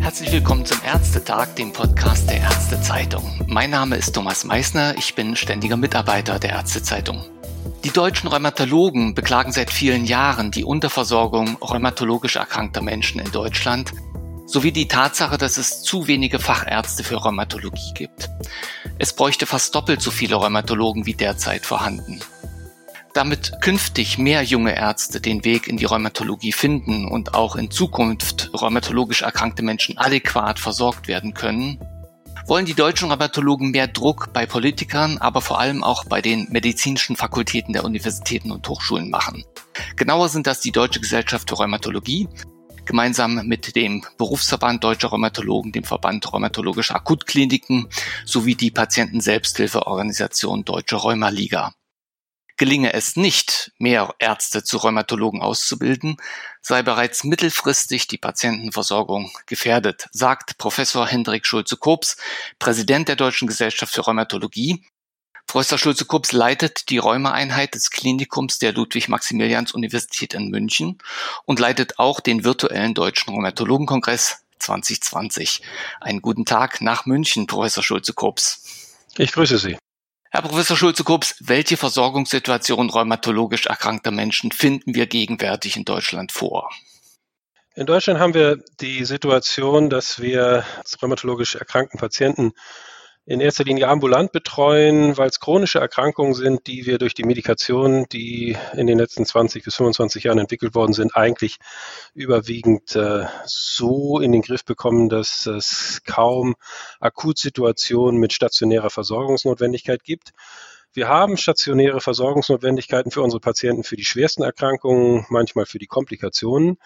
Herzlich willkommen zum Ärztetag, dem Podcast der Ärztezeitung. Mein Name ist Thomas Meissner, ich bin ständiger Mitarbeiter der Ärztezeitung. Die deutschen Rheumatologen beklagen seit vielen Jahren die Unterversorgung rheumatologisch erkrankter Menschen in Deutschland sowie die Tatsache, dass es zu wenige Fachärzte für Rheumatologie gibt. Es bräuchte fast doppelt so viele Rheumatologen wie derzeit vorhanden. Damit künftig mehr junge Ärzte den Weg in die Rheumatologie finden und auch in Zukunft rheumatologisch erkrankte Menschen adäquat versorgt werden können, wollen die deutschen Rheumatologen mehr Druck bei Politikern, aber vor allem auch bei den medizinischen Fakultäten der Universitäten und Hochschulen machen. Genauer sind das die Deutsche Gesellschaft für Rheumatologie, gemeinsam mit dem Berufsverband Deutscher Rheumatologen, dem Verband Rheumatologischer Akutkliniken sowie die Patienten-Selbsthilfeorganisation Deutsche Rheumaliga. Gelinge es nicht, mehr Ärzte zu Rheumatologen auszubilden, sei bereits mittelfristig die Patientenversorgung gefährdet, sagt Professor Hendrik Schulze-Kobs, Präsident der Deutschen Gesellschaft für Rheumatologie. Professor Schulze-Kobs leitet die Rheumaeinheit des Klinikums der Ludwig-Maximilians-Universität in München und leitet auch den virtuellen Deutschen Rheumatologenkongress 2020. Einen guten Tag nach München, Professor Schulze-Kobs. Ich grüße Sie. Herr Professor Schulze-Kobs, welche Versorgungssituation rheumatologisch erkrankter Menschen finden wir gegenwärtig in Deutschland vor? In Deutschland haben wir die Situation, dass wir rheumatologisch erkrankten Patienten in erster Linie ambulant betreuen, weil es chronische Erkrankungen sind, die wir durch die Medikation, die in den letzten 20 bis 25 Jahren entwickelt worden sind, eigentlich überwiegend äh, so in den Griff bekommen, dass es kaum Akutsituationen mit stationärer Versorgungsnotwendigkeit gibt. Wir haben stationäre Versorgungsnotwendigkeiten für unsere Patienten für die schwersten Erkrankungen, manchmal für die Komplikationen.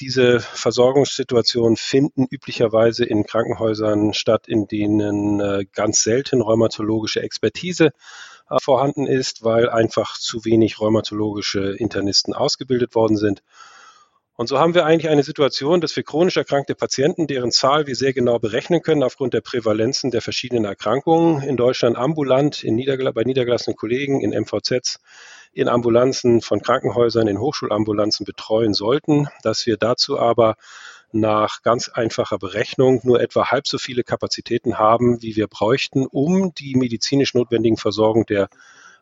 Diese Versorgungssituationen finden üblicherweise in Krankenhäusern statt, in denen äh, ganz selten rheumatologische Expertise äh, vorhanden ist, weil einfach zu wenig rheumatologische Internisten ausgebildet worden sind. Und so haben wir eigentlich eine Situation, dass wir chronisch erkrankte Patienten, deren Zahl wir sehr genau berechnen können aufgrund der Prävalenzen der verschiedenen Erkrankungen, in Deutschland ambulant, in Niedergel bei niedergelassenen Kollegen, in MVZs, in Ambulanzen von Krankenhäusern, in Hochschulambulanzen betreuen sollten, dass wir dazu aber nach ganz einfacher Berechnung nur etwa halb so viele Kapazitäten haben, wie wir bräuchten, um die medizinisch notwendigen Versorgung der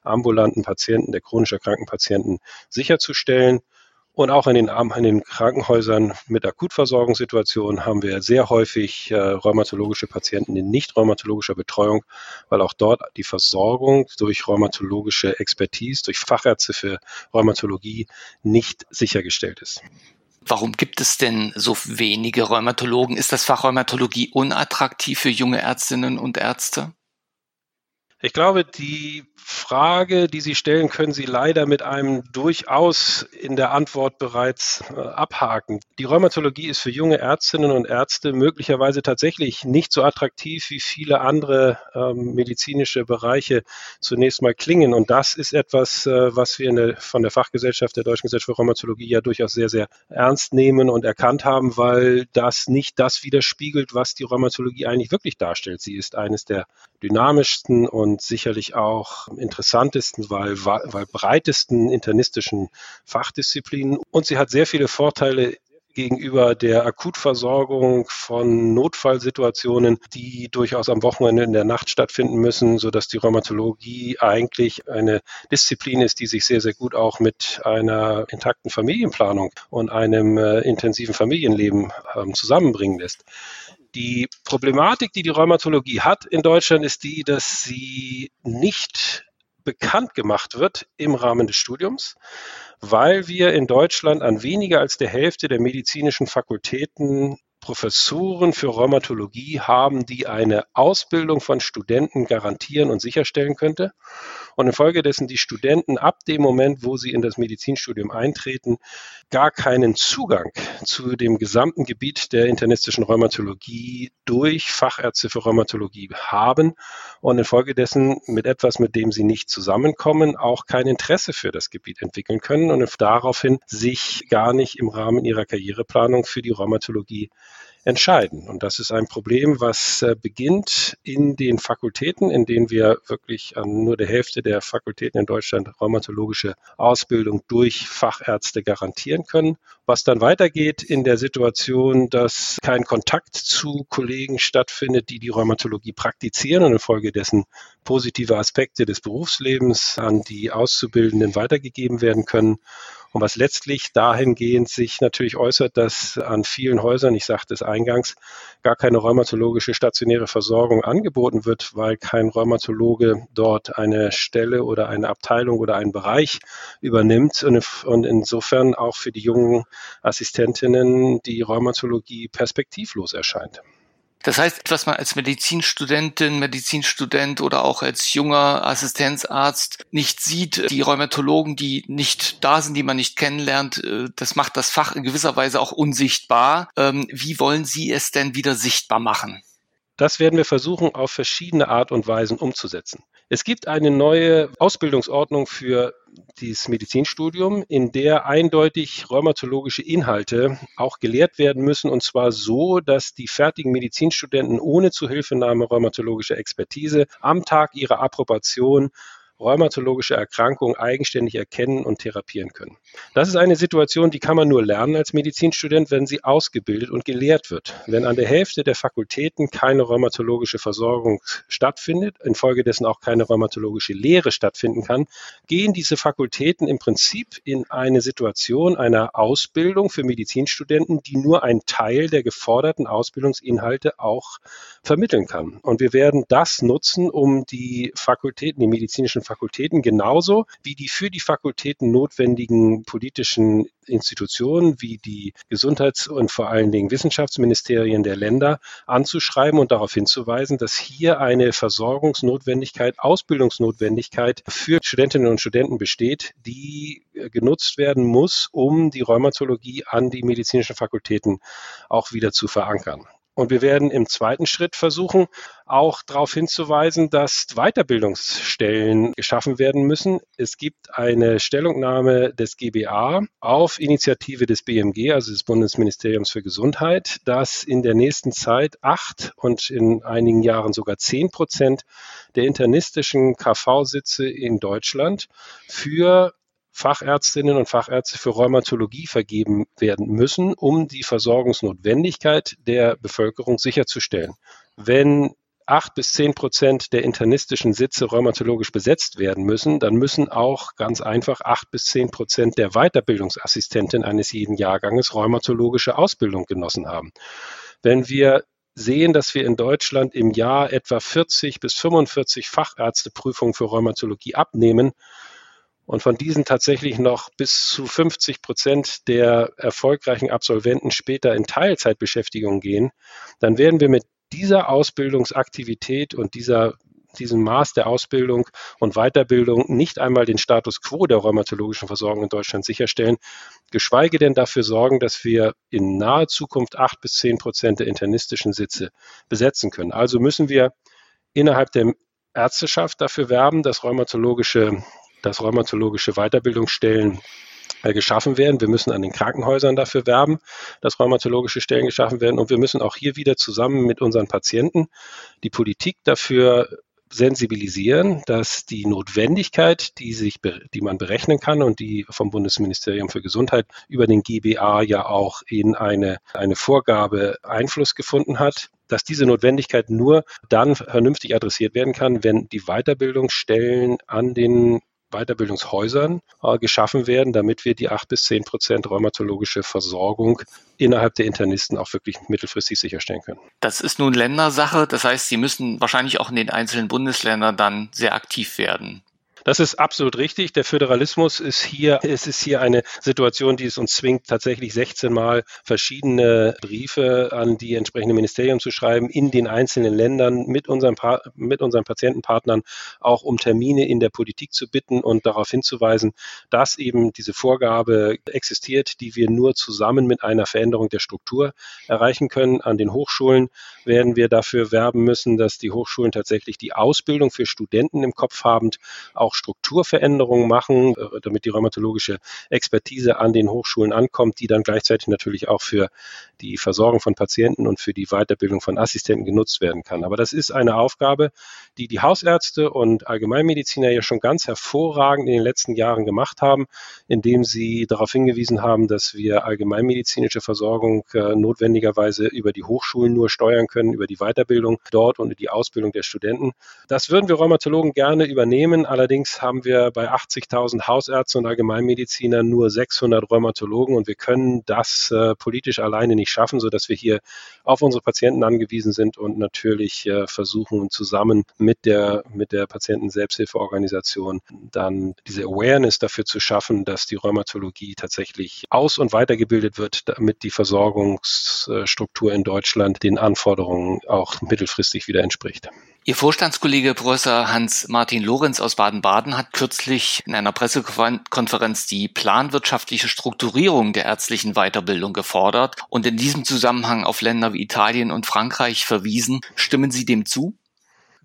ambulanten Patienten, der chronisch erkrankten Patienten sicherzustellen. Und auch in den, in den Krankenhäusern mit Akutversorgungssituationen haben wir sehr häufig äh, rheumatologische Patienten in nicht rheumatologischer Betreuung, weil auch dort die Versorgung durch rheumatologische Expertise, durch Fachärzte für Rheumatologie nicht sichergestellt ist. Warum gibt es denn so wenige Rheumatologen? Ist das Fach Rheumatologie unattraktiv für junge Ärztinnen und Ärzte? Ich glaube, die Frage, die Sie stellen, können Sie leider mit einem durchaus in der Antwort bereits äh, abhaken. Die Rheumatologie ist für junge Ärztinnen und Ärzte möglicherweise tatsächlich nicht so attraktiv, wie viele andere ähm, medizinische Bereiche zunächst mal klingen. Und das ist etwas, äh, was wir der, von der Fachgesellschaft der Deutschen Gesellschaft für Rheumatologie ja durchaus sehr, sehr ernst nehmen und erkannt haben, weil das nicht das widerspiegelt, was die Rheumatologie eigentlich wirklich darstellt. Sie ist eines der dynamischsten und sicherlich auch interessantesten, weil, weil breitesten internistischen Fachdisziplinen. Und sie hat sehr viele Vorteile gegenüber der Akutversorgung von Notfallsituationen, die durchaus am Wochenende in der Nacht stattfinden müssen, so dass die Rheumatologie eigentlich eine Disziplin ist, die sich sehr, sehr gut auch mit einer intakten Familienplanung und einem äh, intensiven Familienleben äh, zusammenbringen lässt. Die Problematik, die die Rheumatologie hat in Deutschland, ist die, dass sie nicht bekannt gemacht wird im Rahmen des Studiums, weil wir in Deutschland an weniger als der Hälfte der medizinischen Fakultäten Professuren für Rheumatologie haben, die eine Ausbildung von Studenten garantieren und sicherstellen könnte. Und infolgedessen die Studenten ab dem Moment, wo sie in das Medizinstudium eintreten, gar keinen Zugang zu dem gesamten Gebiet der internistischen Rheumatologie durch Fachärzte für Rheumatologie haben und infolgedessen mit etwas, mit dem sie nicht zusammenkommen, auch kein Interesse für das Gebiet entwickeln können und daraufhin sich gar nicht im Rahmen ihrer Karriereplanung für die Rheumatologie entscheiden. Und das ist ein Problem, was äh, beginnt in den Fakultäten, in denen wir wirklich an nur der Hälfte der Fakultäten in Deutschland rheumatologische Ausbildung durch Fachärzte garantieren können. Was dann weitergeht in der Situation, dass kein Kontakt zu Kollegen stattfindet, die die Rheumatologie praktizieren und infolgedessen positive Aspekte des Berufslebens an die Auszubildenden weitergegeben werden können. Und was letztlich dahingehend sich natürlich äußert, dass an vielen Häusern, ich sagte es eingangs, gar keine rheumatologische stationäre Versorgung angeboten wird, weil kein Rheumatologe dort eine Stelle oder eine Abteilung oder einen Bereich übernimmt. Und insofern auch für die jungen Assistentinnen die Rheumatologie perspektivlos erscheint. Das heißt, was man als Medizinstudentin, Medizinstudent oder auch als junger Assistenzarzt nicht sieht, die Rheumatologen, die nicht da sind, die man nicht kennenlernt, äh, das macht das Fach in gewisser Weise auch unsichtbar. Ähm, wie wollen Sie es denn wieder sichtbar machen? Das werden wir versuchen, auf verschiedene Art und Weisen umzusetzen. Es gibt eine neue Ausbildungsordnung für dieses Medizinstudium, in der eindeutig rheumatologische Inhalte auch gelehrt werden müssen, und zwar so, dass die fertigen Medizinstudenten ohne Zuhilfenahme rheumatologischer Expertise am Tag ihrer Approbation rheumatologische Erkrankungen eigenständig erkennen und therapieren können. Das ist eine Situation, die kann man nur lernen als Medizinstudent, wenn sie ausgebildet und gelehrt wird. Wenn an der Hälfte der Fakultäten keine rheumatologische Versorgung stattfindet, infolgedessen auch keine rheumatologische Lehre stattfinden kann, gehen diese Fakultäten im Prinzip in eine Situation einer Ausbildung für Medizinstudenten, die nur einen Teil der geforderten Ausbildungsinhalte auch vermitteln kann. Und wir werden das nutzen, um die Fakultäten, die medizinischen Fakultäten genauso wie die für die Fakultäten notwendigen politischen Institutionen wie die Gesundheits- und vor allen Dingen Wissenschaftsministerien der Länder anzuschreiben und darauf hinzuweisen, dass hier eine Versorgungsnotwendigkeit, Ausbildungsnotwendigkeit für Studentinnen und Studenten besteht, die genutzt werden muss, um die Rheumatologie an die medizinischen Fakultäten auch wieder zu verankern. Und wir werden im zweiten Schritt versuchen, auch darauf hinzuweisen, dass Weiterbildungsstellen geschaffen werden müssen. Es gibt eine Stellungnahme des GBA auf Initiative des BMG, also des Bundesministeriums für Gesundheit, dass in der nächsten Zeit acht und in einigen Jahren sogar zehn Prozent der internistischen KV-Sitze in Deutschland für Fachärztinnen und Fachärzte für Rheumatologie vergeben werden müssen, um die Versorgungsnotwendigkeit der Bevölkerung sicherzustellen. Wenn acht bis zehn Prozent der internistischen Sitze rheumatologisch besetzt werden müssen, dann müssen auch ganz einfach acht bis zehn Prozent der Weiterbildungsassistentin eines jeden Jahrganges rheumatologische Ausbildung genossen haben. Wenn wir sehen, dass wir in Deutschland im Jahr etwa 40 bis 45 Fachärzteprüfungen für Rheumatologie abnehmen, und von diesen tatsächlich noch bis zu 50 Prozent der erfolgreichen Absolventen später in Teilzeitbeschäftigung gehen, dann werden wir mit dieser Ausbildungsaktivität und dieser diesem Maß der Ausbildung und Weiterbildung nicht einmal den Status quo der rheumatologischen Versorgung in Deutschland sicherstellen, geschweige denn dafür sorgen, dass wir in naher Zukunft acht bis zehn Prozent der internistischen Sitze besetzen können. Also müssen wir innerhalb der Ärzteschaft dafür werben, dass rheumatologische dass rheumatologische Weiterbildungsstellen äh, geschaffen werden. Wir müssen an den Krankenhäusern dafür werben, dass rheumatologische Stellen geschaffen werden. Und wir müssen auch hier wieder zusammen mit unseren Patienten die Politik dafür sensibilisieren, dass die Notwendigkeit, die sich, die man berechnen kann und die vom Bundesministerium für Gesundheit über den GBA ja auch in eine, eine Vorgabe Einfluss gefunden hat, dass diese Notwendigkeit nur dann vernünftig adressiert werden kann, wenn die Weiterbildungsstellen an den Weiterbildungshäusern äh, geschaffen werden, damit wir die acht bis zehn Prozent rheumatologische Versorgung innerhalb der Internisten auch wirklich mittelfristig sicherstellen können. Das ist nun Ländersache. Das heißt, Sie müssen wahrscheinlich auch in den einzelnen Bundesländern dann sehr aktiv werden. Das ist absolut richtig. Der Föderalismus ist hier, es ist hier eine Situation, die es uns zwingt, tatsächlich 16 Mal verschiedene Briefe an die entsprechenden Ministerien zu schreiben, in den einzelnen Ländern mit unseren, mit unseren Patientenpartnern auch um Termine in der Politik zu bitten und darauf hinzuweisen, dass eben diese Vorgabe existiert, die wir nur zusammen mit einer Veränderung der Struktur erreichen können. An den Hochschulen werden wir dafür werben müssen, dass die Hochschulen tatsächlich die Ausbildung für Studenten im Kopf habend auch auch Strukturveränderungen machen, äh, damit die rheumatologische Expertise an den Hochschulen ankommt, die dann gleichzeitig natürlich auch für die Versorgung von Patienten und für die Weiterbildung von Assistenten genutzt werden kann. Aber das ist eine Aufgabe, die die Hausärzte und Allgemeinmediziner ja schon ganz hervorragend in den letzten Jahren gemacht haben, indem sie darauf hingewiesen haben, dass wir allgemeinmedizinische Versorgung äh, notwendigerweise über die Hochschulen nur steuern können, über die Weiterbildung dort und die Ausbildung der Studenten. Das würden wir Rheumatologen gerne übernehmen. Allerdings haben wir bei 80.000 Hausärzten und Allgemeinmedizinern nur 600 Rheumatologen und wir können das äh, politisch alleine nicht schaffen, sodass wir hier auf unsere Patienten angewiesen sind und natürlich äh, versuchen zusammen mit der, mit der Patienten-Selbsthilfeorganisation dann diese Awareness dafür zu schaffen, dass die Rheumatologie tatsächlich aus- und weitergebildet wird, damit die Versorgungsstruktur in Deutschland den Anforderungen auch mittelfristig wieder entspricht. Ihr Vorstandskollege Professor Hans-Martin Lorenz aus Baden-Baden hat kürzlich in einer Pressekonferenz die planwirtschaftliche Strukturierung der ärztlichen Weiterbildung gefordert und in diesem Zusammenhang auf Länder wie Italien und Frankreich verwiesen. Stimmen Sie dem zu?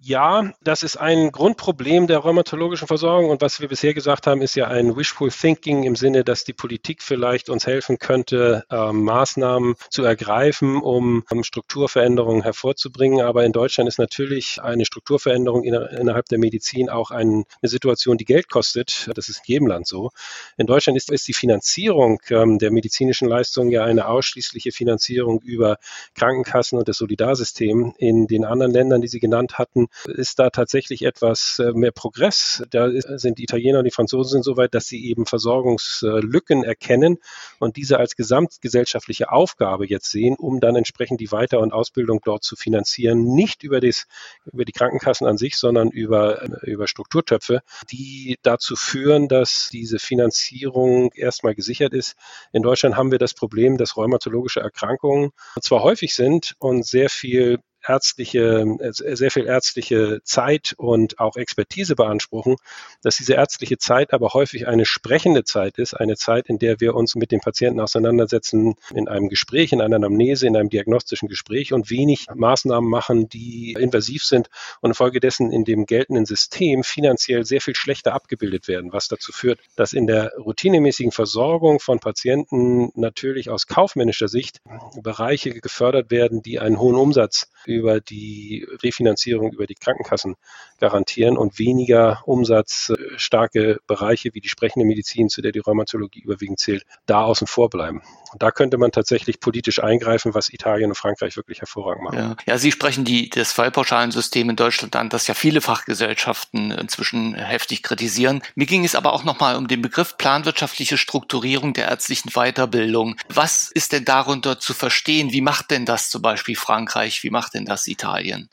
Ja, das ist ein Grundproblem der rheumatologischen Versorgung und was wir bisher gesagt haben, ist ja ein Wishful Thinking im Sinne, dass die Politik vielleicht uns helfen könnte, äh, Maßnahmen zu ergreifen, um, um, Strukturveränderungen hervorzubringen. Aber in Deutschland ist natürlich eine Strukturveränderung in, innerhalb der Medizin auch ein, eine Situation, die Geld kostet. Das ist in jedem Land so. In Deutschland ist, ist die Finanzierung ähm, der medizinischen Leistungen ja eine ausschließliche Finanzierung über Krankenkassen und das Solidarsystem. In den anderen Ländern, die Sie genannt hatten, ist da tatsächlich etwas äh, mehr Progress. Da sind die Italiener und die Franzosen so weit, dass sie eben Versorgungslücken erkennen und diese als gesamtgesellschaftliche Aufgabe jetzt sehen, um dann entsprechend die Weiter- und Ausbildung dort zu finanzieren. Nicht über, das, über die Krankenkassen an sich, sondern über, äh, über Strukturtöpfe, die dazu führen, dass diese Finanzierung erstmal gesichert ist. In Deutschland haben wir das Problem, dass rheumatologische Erkrankungen zwar häufig sind und sehr viel ärztliche, äh, sehr viel ärztliche Zeit und auch Expertise beanspruchen, dass diese ärztliche Zeit aber häufig eine sprechende Zeit ist, eine Zeit, in der wir uns mit dem Patienten auseinandersetzen, in einem Gespräch, in einer Anamnese, in einem diagnostischen Gespräch und wenig Maßnahmen machen, die invasiv sind und infolgedessen in dem geltenden System finanziell sehr viel schlechter abgebildet werden, was dazu führt, dass in der routinemäßigen Versorgung von Patienten natürlich aus kaufmännischer Sicht Bereiche gefördert werden, die einen hohen Umsatz über die Refinanzierung über die Krankenkassen garantieren und weniger umsatzstarke Bereiche wie die sprechende Medizin, zu der die Rheumatologie überwiegend zählt, da außen vor bleiben. Und da könnte man tatsächlich politisch eingreifen, was Italien und Frankreich wirklich hervorragend machen. Ja, ja Sie sprechen die, das Fallpauschalensystem in Deutschland an, das ja viele Fachgesellschaften inzwischen heftig kritisieren. Mir ging es aber auch nochmal um den Begriff planwirtschaftliche Strukturierung der ärztlichen Weiterbildung. Was ist denn darunter zu verstehen? Wie macht denn das zum Beispiel Frankreich? Wie macht denn das Italien?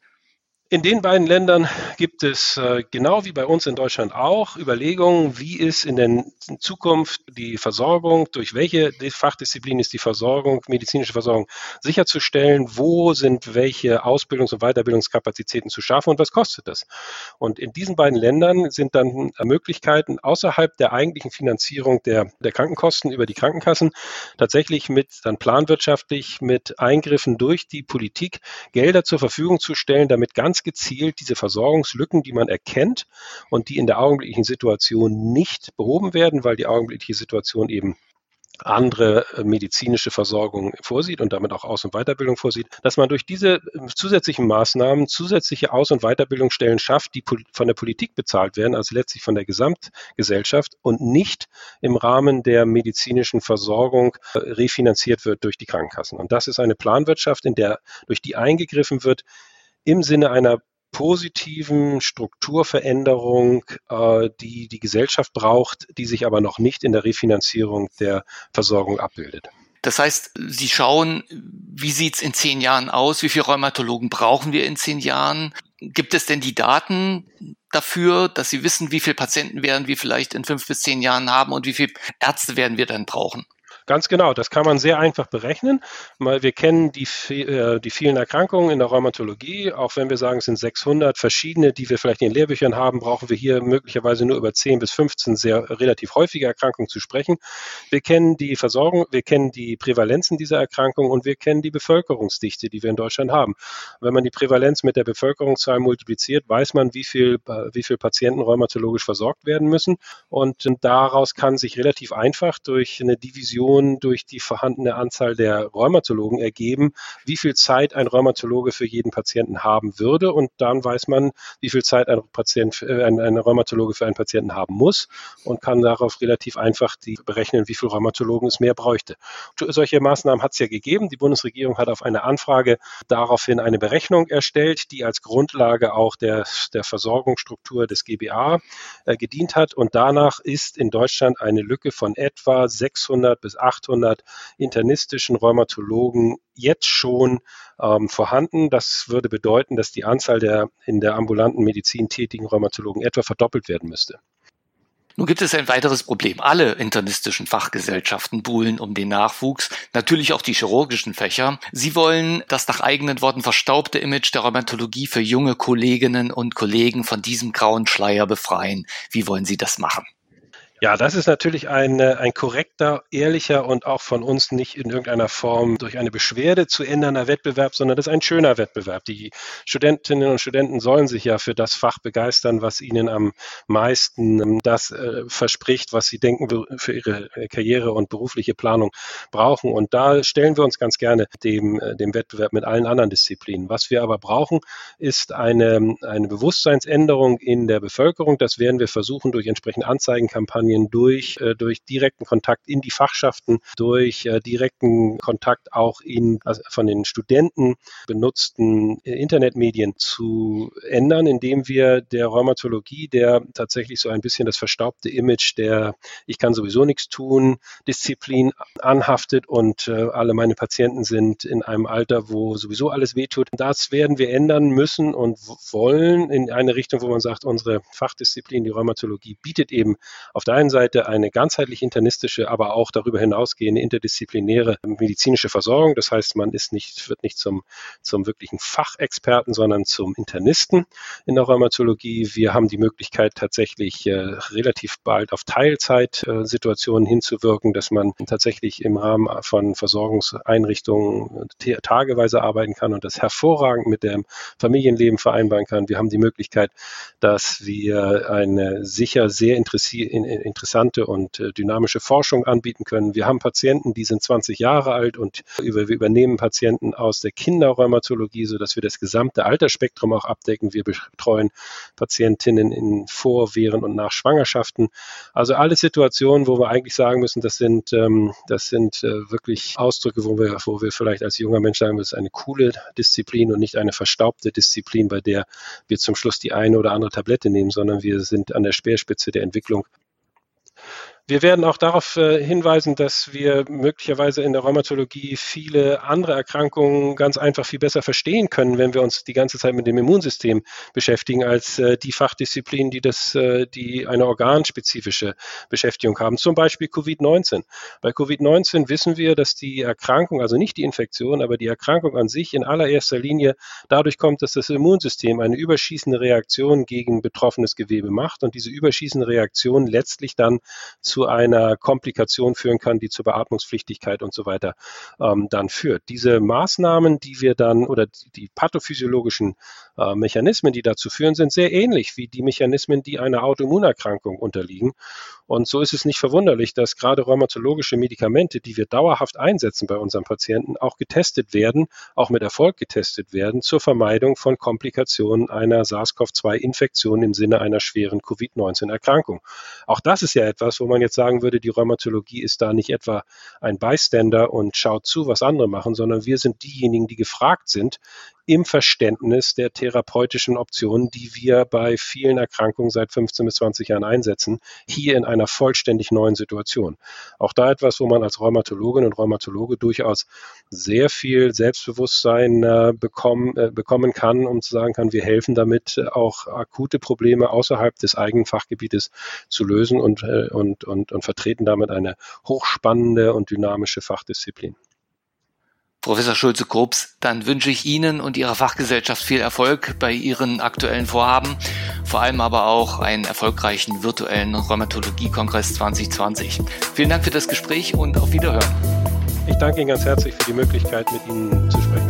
In den beiden Ländern gibt es, äh, genau wie bei uns in Deutschland auch, Überlegungen, wie ist in der Zukunft die Versorgung, durch welche Fachdisziplin ist die Versorgung, medizinische Versorgung sicherzustellen, wo sind welche Ausbildungs- und Weiterbildungskapazitäten zu schaffen und was kostet das? Und in diesen beiden Ländern sind dann Möglichkeiten außerhalb der eigentlichen Finanzierung der, der Krankenkosten über die Krankenkassen tatsächlich mit dann planwirtschaftlich mit Eingriffen durch die Politik Gelder zur Verfügung zu stellen, damit ganz ganz gezielt diese Versorgungslücken, die man erkennt und die in der augenblicklichen Situation nicht behoben werden, weil die augenblickliche Situation eben andere äh, medizinische Versorgung vorsieht und damit auch Aus- und Weiterbildung vorsieht, dass man durch diese ähm, zusätzlichen Maßnahmen zusätzliche Aus- und Weiterbildungsstellen schafft, die von der Politik bezahlt werden, also letztlich von der Gesamtgesellschaft und nicht im Rahmen der medizinischen Versorgung äh, refinanziert wird durch die Krankenkassen. Und das ist eine Planwirtschaft, in der durch die eingegriffen wird, im Sinne einer positiven Strukturveränderung, äh, die die Gesellschaft braucht, die sich aber noch nicht in der Refinanzierung der Versorgung abbildet. Das heißt, Sie schauen, wie sieht's in zehn Jahren aus? Wie viele Rheumatologen brauchen wir in zehn Jahren? Gibt es denn die Daten dafür, dass Sie wissen, wie viele Patienten werden wir vielleicht in fünf bis zehn Jahren haben und wie viele Ärzte werden wir dann brauchen? Ganz genau, das kann man sehr einfach berechnen. Wir kennen die, äh, die vielen Erkrankungen in der Rheumatologie. Auch wenn wir sagen, es sind 600 verschiedene, die wir vielleicht in den Lehrbüchern haben, brauchen wir hier möglicherweise nur über 10 bis 15 sehr relativ häufige Erkrankungen zu sprechen. Wir kennen die Versorgung, wir kennen die Prävalenzen dieser Erkrankungen und wir kennen die Bevölkerungsdichte, die wir in Deutschland haben. Wenn man die Prävalenz mit der Bevölkerungszahl multipliziert, weiß man, wie viel, wie viel Patienten rheumatologisch versorgt werden müssen. Und daraus kann sich relativ einfach durch eine Division Informationen durch die vorhandene Anzahl der Rheumatologen ergeben, wie viel Zeit ein Rheumatologe für jeden Patienten haben würde. Und dann weiß man, wie viel Zeit ein, Patient, äh, ein, ein Rheumatologe für einen Patienten haben muss und kann darauf relativ einfach die berechnen, wie viele Rheumatologen es mehr bräuchte. Solche Maßnahmen hat es ja gegeben. Die Bundesregierung hat auf eine Anfrage daraufhin eine Berechnung erstellt, die als Grundlage auch der, der Versorgungsstruktur des GBA äh, gedient hat. Und danach ist in Deutschland eine Lücke von etwa 600 bis 800 internistischen Rheumatologen jetzt schon ähm, vorhanden. Das würde bedeuten, dass die Anzahl der in der ambulanten Medizin tätigen Rheumatologen etwa verdoppelt werden müsste. Nun gibt es ein weiteres Problem. Alle internistischen Fachgesellschaften buhlen um den Nachwuchs, natürlich auch die chirurgischen Fächer. Sie wollen das nach eigenen Worten verstaubte Image der Rheumatologie für junge Kolleginnen und Kollegen von diesem grauen Schleier befreien. Wie wollen Sie das machen? Ja, das ist natürlich ein, äh, ein korrekter, ehrlicher und auch von uns nicht in irgendeiner Form durch eine Beschwerde zu ändernder Wettbewerb, sondern das ist ein schöner Wettbewerb. Die Studentinnen und Studenten sollen sich ja für das Fach begeistern, was ihnen am meisten ähm, das äh, verspricht, was sie denken für ihre äh, Karriere und berufliche Planung brauchen. Und da stellen wir uns ganz gerne dem, äh, dem Wettbewerb mit allen anderen Disziplinen. Was wir aber brauchen, ist eine, eine Bewusstseinsänderung in der Bevölkerung. Das werden wir versuchen durch entsprechende Anzeigenkampagnen Kampagnen, durch, äh, durch direkten Kontakt in die Fachschaften, durch äh, direkten Kontakt auch in also von den Studenten benutzten äh, Internetmedien zu ändern, indem wir der Rheumatologie, der tatsächlich so ein bisschen das verstaubte Image der ich kann sowieso nichts tun, Disziplin anhaftet und äh, alle meine Patienten sind in einem Alter, wo sowieso alles wehtut. Das werden wir ändern müssen und wollen in eine Richtung, wo man sagt, unsere Fachdisziplin, die Rheumatologie, bietet eben auf der einen Seite eine ganzheitlich internistische, aber auch darüber hinausgehende interdisziplinäre medizinische Versorgung. Das heißt, man ist nicht, wird nicht zum, zum wirklichen Fachexperten, sondern zum Internisten in der Rheumatologie. Wir haben die Möglichkeit, tatsächlich äh, relativ bald auf Teilzeitsituationen äh, hinzuwirken, dass man tatsächlich im Rahmen von Versorgungseinrichtungen äh, tageweise arbeiten kann und das hervorragend mit dem Familienleben vereinbaren kann. Wir haben die Möglichkeit, dass wir eine sicher sehr interessierte interessante und äh, dynamische Forschung anbieten können. Wir haben Patienten, die sind 20 Jahre alt und wir übernehmen Patienten aus der Kinderrheumatologie, sodass wir das gesamte Altersspektrum auch abdecken. Wir betreuen Patientinnen in vor, während und nach Schwangerschaften. Also alle Situationen, wo wir eigentlich sagen müssen, das sind, ähm, das sind äh, wirklich Ausdrücke, wo wir, wo wir vielleicht als junger Mensch sagen, das ist eine coole Disziplin und nicht eine verstaubte Disziplin, bei der wir zum Schluss die eine oder andere Tablette nehmen, sondern wir sind an der Speerspitze der Entwicklung wir werden auch darauf äh, hinweisen, dass wir möglicherweise in der Rheumatologie viele andere Erkrankungen ganz einfach viel besser verstehen können, wenn wir uns die ganze Zeit mit dem Immunsystem beschäftigen, als äh, die Fachdisziplinen, die das, äh, die eine organspezifische Beschäftigung haben. Zum Beispiel Covid-19. Bei Covid-19 wissen wir, dass die Erkrankung, also nicht die Infektion, aber die Erkrankung an sich in allererster Linie dadurch kommt, dass das Immunsystem eine überschießende Reaktion gegen betroffenes Gewebe macht und diese überschießende Reaktion letztlich dann zu zu einer Komplikation führen kann, die zur Beatmungspflichtigkeit und so weiter ähm, dann führt. Diese Maßnahmen, die wir dann oder die pathophysiologischen äh, Mechanismen, die dazu führen, sind sehr ähnlich wie die Mechanismen, die einer Autoimmunerkrankung unterliegen. Und so ist es nicht verwunderlich, dass gerade rheumatologische Medikamente, die wir dauerhaft einsetzen bei unseren Patienten, auch getestet werden, auch mit Erfolg getestet werden zur Vermeidung von Komplikationen einer SARS-CoV-2-Infektion im Sinne einer schweren Covid-19-Erkrankung. Auch das ist ja etwas, wo man jetzt sagen würde, die Rheumatologie ist da nicht etwa ein Bystander und schaut zu, was andere machen, sondern wir sind diejenigen, die gefragt sind, im Verständnis der therapeutischen Optionen, die wir bei vielen Erkrankungen seit 15 bis 20 Jahren einsetzen, hier in einer vollständig neuen Situation. Auch da etwas, wo man als Rheumatologin und Rheumatologe durchaus sehr viel Selbstbewusstsein äh, bekommen, äh, bekommen kann, um zu sagen kann, wir helfen damit, äh, auch akute Probleme außerhalb des eigenen Fachgebietes zu lösen und, äh, und, und, und vertreten damit eine hochspannende und dynamische Fachdisziplin. Professor Schulze-Kobs, dann wünsche ich Ihnen und Ihrer Fachgesellschaft viel Erfolg bei Ihren aktuellen Vorhaben, vor allem aber auch einen erfolgreichen virtuellen Rheumatologie-Kongress 2020. Vielen Dank für das Gespräch und auf Wiederhören. Ich danke Ihnen ganz herzlich für die Möglichkeit, mit Ihnen zu sprechen.